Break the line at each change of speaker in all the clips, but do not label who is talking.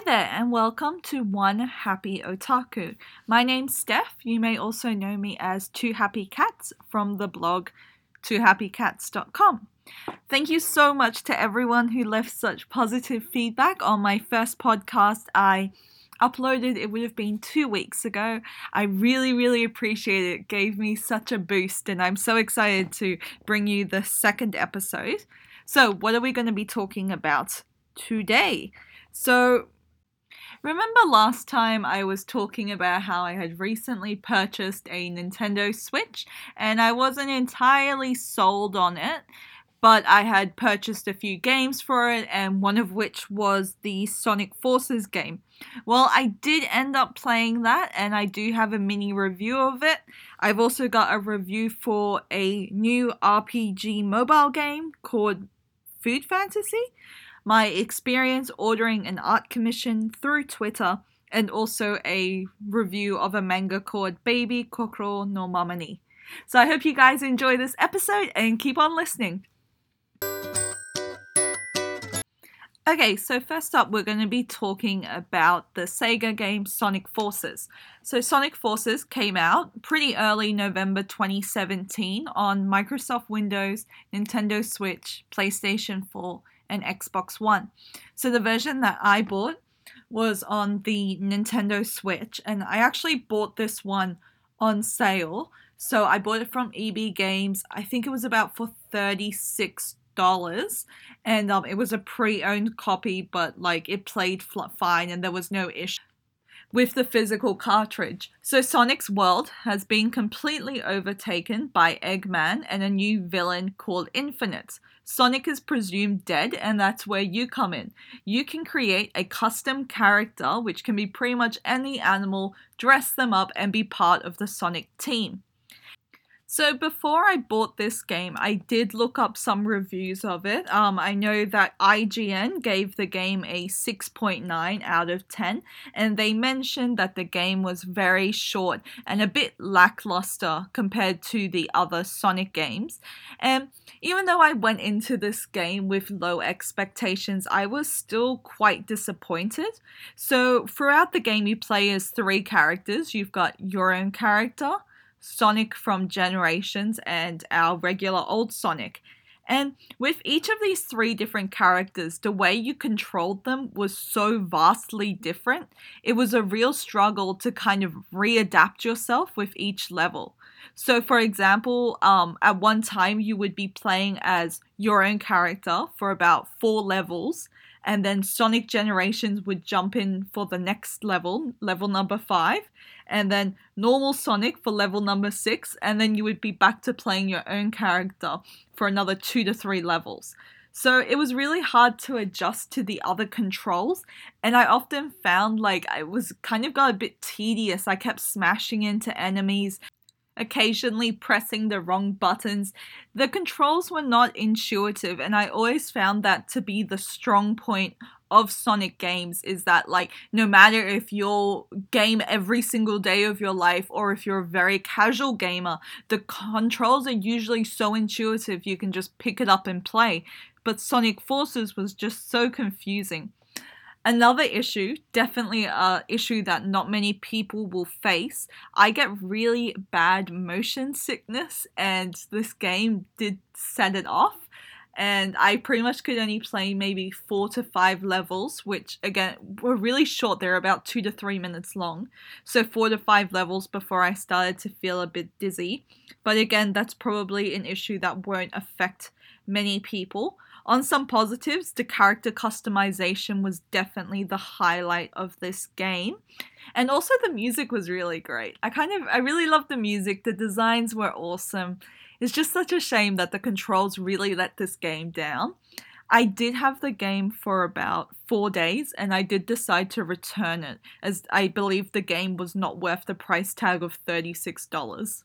Hi there, and welcome to One Happy Otaku. My name's Steph. You may also know me as Two Happy Cats from the blog twohappycats.com. Thank you so much to everyone who left such positive feedback on my first podcast. I uploaded, it would have been two weeks ago. I really, really appreciate it. it gave me such a boost, and I'm so excited to bring you the second episode. So, what are we going to be talking about today? So, remember last time I was talking about how I had recently purchased a Nintendo Switch and I wasn't entirely sold on it, but I had purchased a few games for it, and one of which was the Sonic Forces game. Well, I did end up playing that, and I do have a mini review of it. I've also got a review for a new RPG mobile game called Food Fantasy my experience ordering an art commission through Twitter, and also a review of a manga called Baby Kokoro no Mamani. So I hope you guys enjoy this episode and keep on listening. Okay, so first up, we're going to be talking about the Sega game Sonic Forces. So, Sonic Forces came out pretty early November 2017 on Microsoft Windows, Nintendo Switch, PlayStation 4, and Xbox One. So the version that I bought was on the Nintendo Switch, and I actually bought this one on sale. So I bought it from EB Games. I think it was about for thirty-six dollars, and um, it was a pre-owned copy, but like it played fine, and there was no issue with the physical cartridge. So Sonic's world has been completely overtaken by Eggman and a new villain called Infinite. Sonic is presumed dead, and that's where you come in. You can create a custom character, which can be pretty much any animal, dress them up, and be part of the Sonic team. So before I bought this game, I did look up some reviews of it. Um, I know that IGN gave the game a 6.9 out of 10, and they mentioned that the game was very short and a bit lackluster compared to the other Sonic games. And even though I went into this game with low expectations, I was still quite disappointed. So throughout the game, you play as three characters. You've got your own character Sonic from Generations, and our regular old Sonic. And with each of these three different characters, the way you controlled them was so vastly different. It was a real struggle to kind of readapt yourself with each level. So, for example, um, at one time you would be playing as your own character for about four levels, and then Sonic Generations would jump in for the next level, level number five, and then normal Sonic for level number six, and then you would be back to playing your own character for another two to three levels. So it was really hard to adjust to the other controls, and I often found like I was kind of got a bit tedious. I kept smashing into enemies occasionally pressing the wrong buttons. The controls were not intuitive, and I always found that to be the strong point of Sonic games is that like no matter if you're game every single day of your life or if you're a very casual gamer, the controls are usually so intuitive you can just pick it up and play. But Sonic Forces was just so confusing. Another issue, definitely a issue that not many people will face. I get really bad motion sickness and this game did set it off. And I pretty much could only play maybe four to five levels, which again were really short. They're about two to three minutes long. So, four to five levels before I started to feel a bit dizzy. But again, that's probably an issue that won't affect many people. On some positives, the character customization was definitely the highlight of this game. And also the music was really great. I kind of I really loved the music. The designs were awesome. It's just such a shame that the controls really let this game down. I did have the game for about four days and I did decide to return it as I believe the game was not worth the price tag of $36.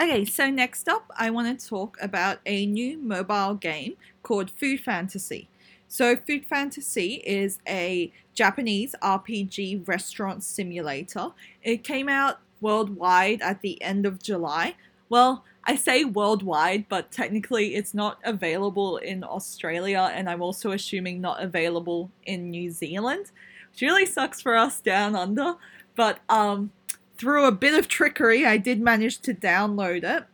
Okay, so next up, I want to talk about a new mobile game called Food Fantasy. So, Food Fantasy is a Japanese RPG restaurant simulator. It came out worldwide at the end of July well, I say worldwide, but technically it's not available in Australia, and I'm also assuming not available in New Zealand, which really sucks for us down under. But um, through a bit of trickery, I did manage to download it.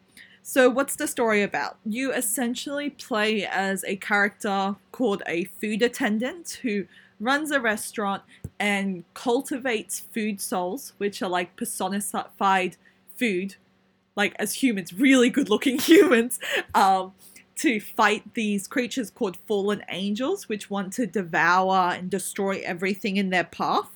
So, what's the story about? You essentially play as a character called a food attendant who runs a restaurant and cultivates food souls, which are like personified food like as humans, really good looking humans, um, to fight these creatures called fallen angels, which want to devour and destroy everything in their path.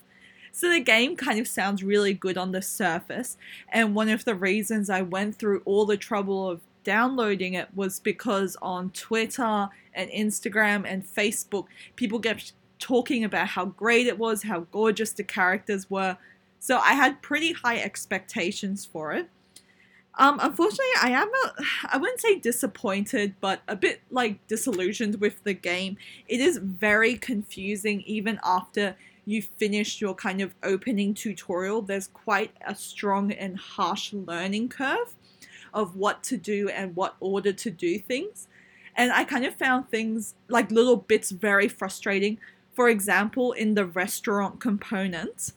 So the game kind of sounds really good on the surface, and one of the reasons I went through all the trouble of downloading it was because on Twitter and Instagram and Facebook, people kept talking about how great it was, how gorgeous the characters were. So I had pretty high expectations for it. Um, unfortunately, I am a, I wouldn't say disappointed, but a bit like disillusioned with the game. It is very confusing even after you finish your kind of opening tutorial. There's quite a strong and harsh learning curve of what to do and what order to do things. And I kind of found things like little bits very frustrating. For example, in the restaurant component,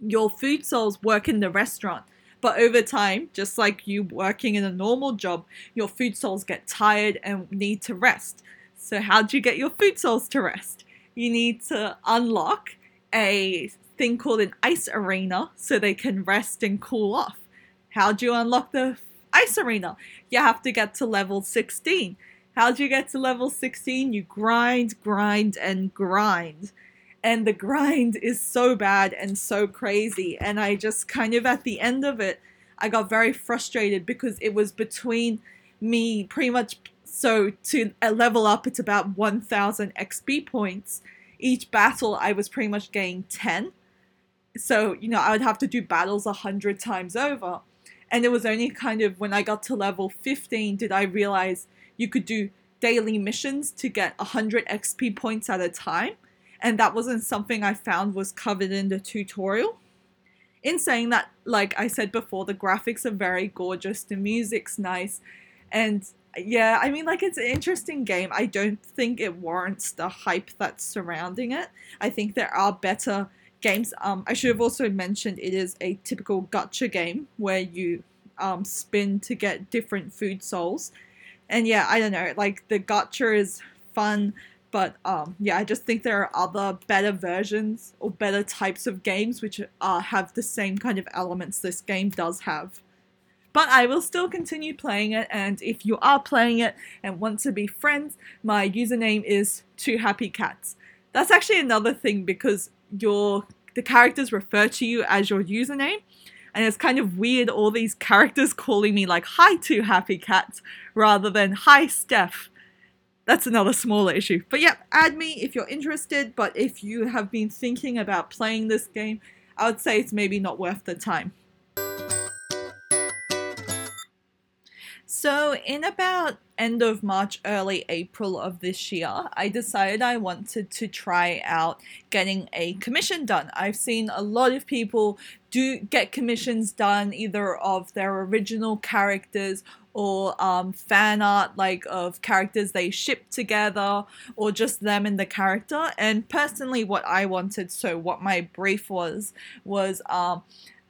your food souls work in the restaurant but over time, just like you working in a normal job, your food souls get tired and need to rest. So, how do you get your food souls to rest? You need to unlock a thing called an ice arena so they can rest and cool off. How do you unlock the ice arena? You have to get to level 16. How do you get to level 16? You grind, grind, and grind and the grind is so bad and so crazy and i just kind of at the end of it i got very frustrated because it was between me pretty much so to uh, level up it's about 1000 xp points each battle i was pretty much getting 10 so you know i would have to do battles 100 times over. And it was only kind of when i got to level 15 did i realize you could do daily missions to get 100 xp points at a time. And that wasn't something I found was covered in the tutorial. In saying that, like I said before, the graphics are very gorgeous, the music's nice, and yeah, I mean, like it's an interesting game. I don't think it warrants the hype that's surrounding it. I think there are better games. Um, I should have also mentioned it is a typical gacha game where you um, spin to get different food souls. And yeah, I don't know, like the gacha is fun. But um, yeah, I just think there are other better versions or better types of games which uh, have the same kind of elements this game does have. But I will still continue playing it, and if you are playing it and want to be friends, my username is Two Happy Cats. That's actually another thing because your the characters refer to you as your username, and it's kind of weird all these characters calling me like hi two happy cats rather than hi steph that's another smaller issue. But yeah, add me if you're interested. But if you have been thinking about playing this game, I would say it's maybe not worth the time. So, in about end of March, early April of this year, I decided I wanted to try out getting a commission done. I've seen a lot of people do get commissions done either of their original characters or um, fan art like of characters they ship together or just them and the character and personally what i wanted so what my brief was was um,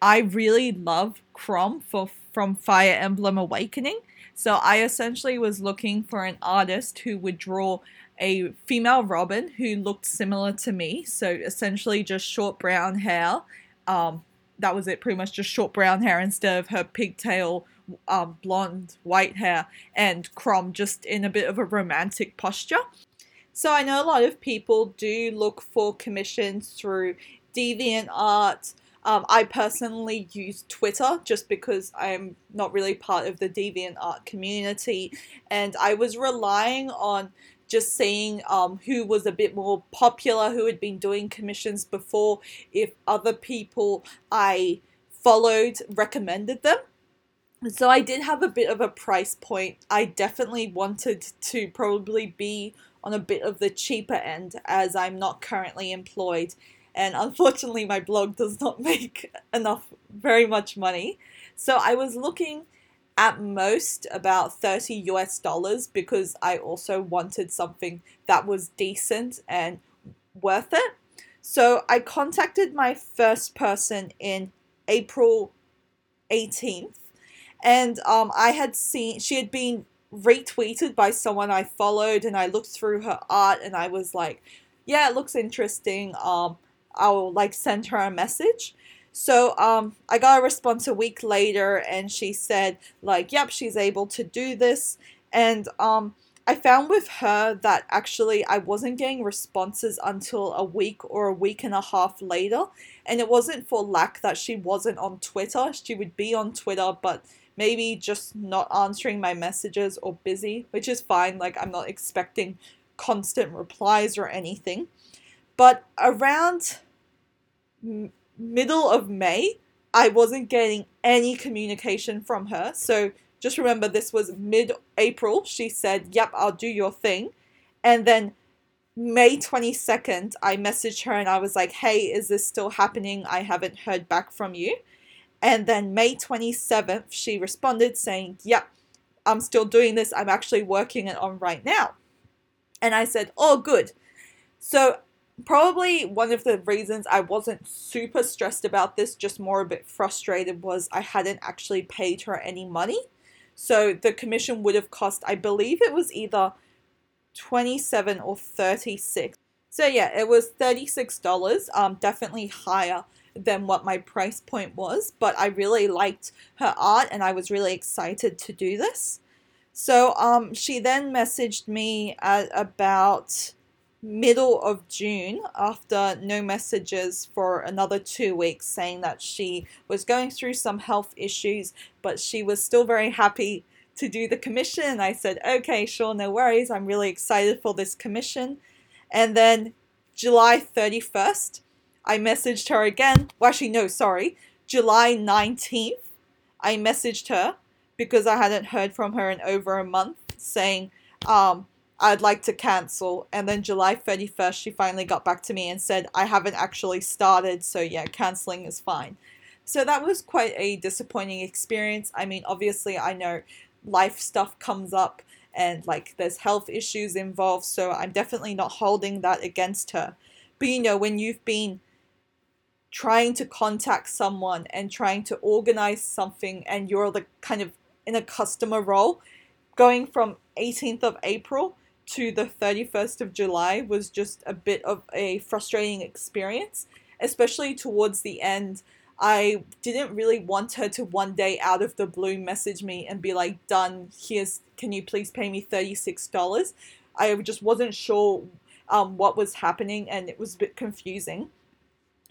i really love Chrom for from fire emblem awakening so i essentially was looking for an artist who would draw a female robin who looked similar to me so essentially just short brown hair um, that was it pretty much just short brown hair instead of her pigtail um, blonde white hair and Chrom just in a bit of a romantic posture. So I know a lot of people do look for commissions through DeviantArt. Um, I personally use Twitter just because I'm not really part of the DeviantArt community, and I was relying on just seeing um, who was a bit more popular, who had been doing commissions before, if other people I followed recommended them. So I did have a bit of a price point. I definitely wanted to probably be on a bit of the cheaper end as I'm not currently employed. And unfortunately, my blog does not make enough, very much money. So I was looking at most about 30 US dollars because I also wanted something that was decent and worth it. So I contacted my first person in April 18th, and um, I had seen she had been retweeted by someone I followed, and I looked through her art, and I was like, "Yeah, it looks interesting." Um, I'll like send her a message. So um, I got a response a week later, and she said like, "Yep, she's able to do this," and um, I found with her that actually I wasn't getting responses until a week or a week and a half later. And it wasn't for lack that she wasn't on Twitter. She would be on Twitter, but maybe just not answering my messages or busy, which is fine. Like, I'm not expecting constant replies or anything. But around middle of May, I wasn't getting any communication from her. So just remember this was mid April. She said, Yep, I'll do your thing. And then May 22nd, I messaged her and I was like, Hey, is this still happening? I haven't heard back from you. And then May 27th, she responded saying, Yep, I'm still doing this. I'm actually working it on right now. And I said, Oh, good. So, probably one of the reasons I wasn't super stressed about this, just more a bit frustrated, was I hadn't actually paid her any money. So the commission would have cost, I believe it was either 27 or 36. So yeah, it was $36, um, definitely higher than what my price point was, but I really liked her art and I was really excited to do this. So um, she then messaged me at about middle of June after no messages for another two weeks, saying that she was going through some health issues, but she was still very happy to do the commission. I said, okay, sure, no worries. I'm really excited for this commission. And then July 31st, I messaged her again. Well, actually, no, sorry. July 19th, I messaged her because I hadn't heard from her in over a month saying, um, I'd like to cancel. And then July 31st, she finally got back to me and said, I haven't actually started, so yeah, canceling is fine. So that was quite a disappointing experience. I mean, obviously, I know life stuff comes up and like there's health issues involved, so I'm definitely not holding that against her. But you know, when you've been trying to contact someone and trying to organize something and you're the kind of in a customer role, going from 18th of April to the 31st of July was just a bit of a frustrating experience, especially towards the end. I didn't really want her to one day out of the blue message me and be like, done, here's, can you please pay me $36? I just wasn't sure um, what was happening and it was a bit confusing.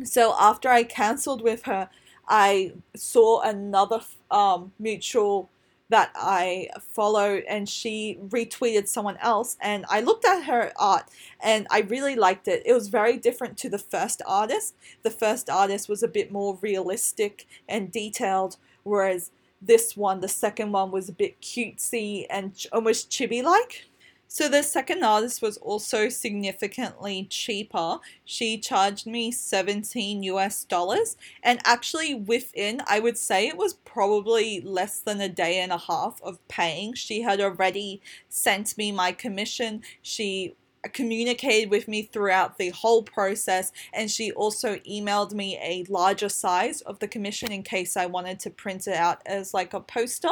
So after I cancelled with her, I saw another um, mutual that I followed and she retweeted someone else and I looked at her art and I really liked it. It was very different to the first artist. The first artist was a bit more realistic and detailed whereas this one, the second one was a bit cutesy and almost chibi like. So the second artist was also significantly cheaper. She charged me 17 US dollars and actually within I would say it was probably less than a day and a half of paying. She had already sent me my commission. She communicated with me throughout the whole process and she also emailed me a larger size of the commission in case I wanted to print it out as like a poster.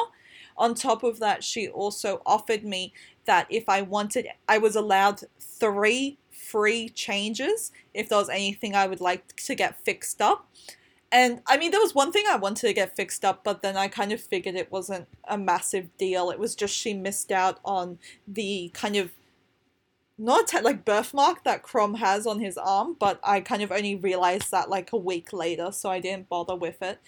On top of that, she also offered me that if I wanted, I was allowed three free changes if there was anything I would like to get fixed up. And I mean, there was one thing I wanted to get fixed up, but then I kind of figured it wasn't a massive deal. It was just she missed out on the kind of not like birthmark that Chrom has on his arm, but I kind of only realized that like a week later, so I didn't bother with it.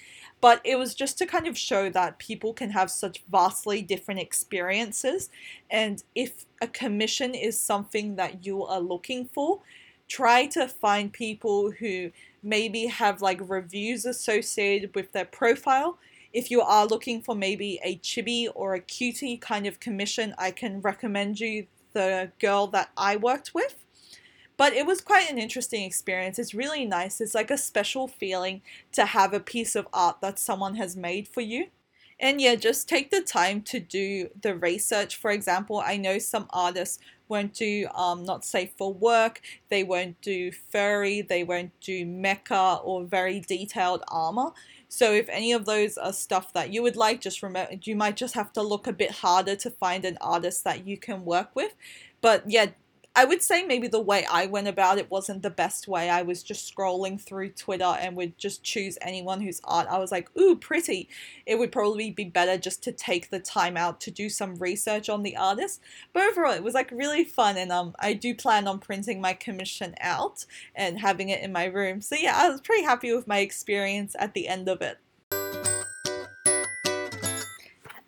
But it was just to kind of show that people can have such vastly different experiences. And if a commission is something that you are looking for, try to find people who maybe have like reviews associated with their profile. If you are looking for maybe a chibi or a cutie kind of commission, I can recommend you the girl that I worked with. But it was quite an interesting experience. It's really nice. It's like a special feeling to have a piece of art that someone has made for you. And yeah, just take the time to do the research. For example, I know some artists won't do um, not safe for work, they won't do furry, they won't do mecha or very detailed armor. So if any of those are stuff that you would like, just remember you might just have to look a bit harder to find an artist that you can work with. But yeah, I would say maybe the way I went about it wasn't the best way. I was just scrolling through Twitter and would just choose anyone whose art I was like, ooh, pretty. It would probably be better just to take the time out to do some research on the artist. But overall, it was like really fun, and um, I do plan on printing my commission out and having it in my room. So yeah, I was pretty happy with my experience at the end of it.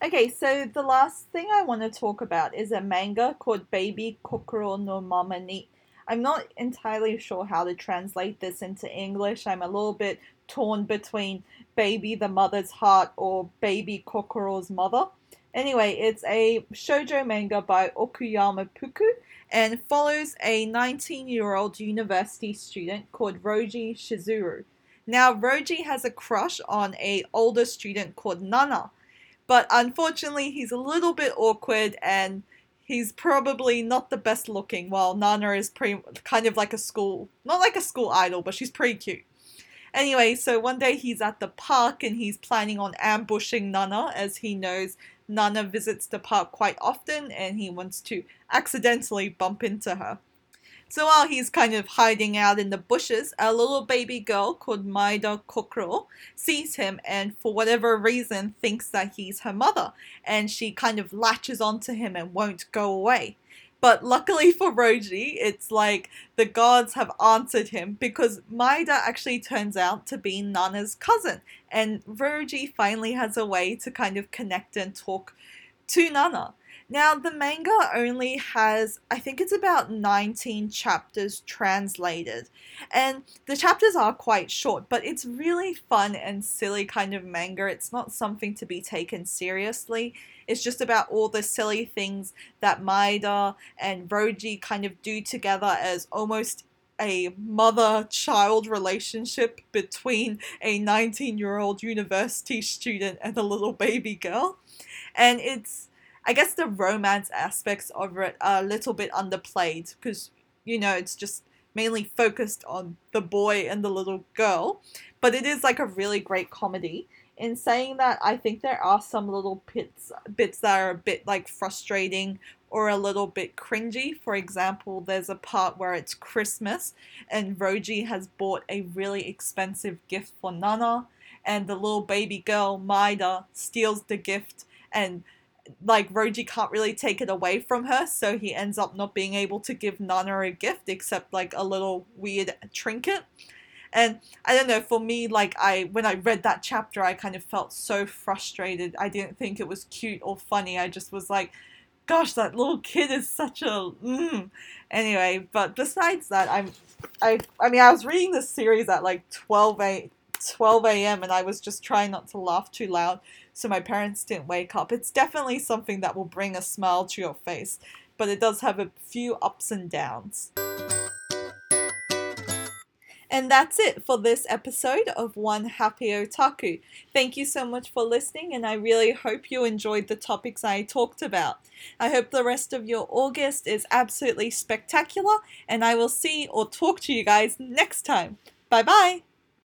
Okay, so the last thing I want to talk about is a manga called Baby Kokoro no Mama ni. I'm not entirely sure how to translate this into English. I'm a little bit torn between Baby the Mother's Heart or Baby Kokoro's Mother. Anyway, it's a shoujo manga by Okuyama Puku and follows a 19 year old university student called Roji Shizuru. Now, Roji has a crush on a older student called Nana but unfortunately, he's a little bit awkward and he's probably not the best looking. While Nana is pretty kind of like a school, not like a school idol, but she's pretty cute. Anyway, so one day he's at the park and he's planning on ambushing Nana as he knows Nana visits the park quite often and he wants to accidentally bump into her. So while he's kind of hiding out in the bushes, a little baby girl called Maida Kokoro sees him and for whatever reason thinks that he's her mother and she kind of latches onto him and won't go away. But luckily for Roji, it's like the gods have answered him because Maida actually turns out to be Nana's cousin. And Roji finally has a way to kind of connect and talk to Nana. Now, the manga only has, I think it's about 19 chapters translated. And the chapters are quite short, but it's really fun and silly kind of manga. It's not something to be taken seriously. It's just about all the silly things that Maida and Roji kind of do together as almost a mother child relationship between a 19 year old university student and a little baby girl. And it's I guess the romance aspects of it are a little bit underplayed because you know it's just mainly focused on the boy and the little girl, but it is like a really great comedy. In saying that, I think there are some little bits bits that are a bit like frustrating or a little bit cringy. For example, there's a part where it's Christmas and Roji has bought a really expensive gift for Nana, and the little baby girl Maida steals the gift and like Roji can't really take it away from her, so he ends up not being able to give Nana a gift except like a little weird trinket. And I don't know, for me, like I when I read that chapter, I kind of felt so frustrated. I didn't think it was cute or funny. I just was like, gosh, that little kid is such a mm. anyway. But besides that, I'm I I mean I was reading this series at like 12 a 12 a.m. and I was just trying not to laugh too loud so my parents didn't wake up. It's definitely something that will bring a smile to your face, but it does have a few ups and downs. And that's it for this episode of One Happy Otaku. Thank you so much for listening, and I really hope you enjoyed the topics I talked about. I hope the rest of your August is absolutely spectacular, and I will see or talk to you guys next time. Bye bye!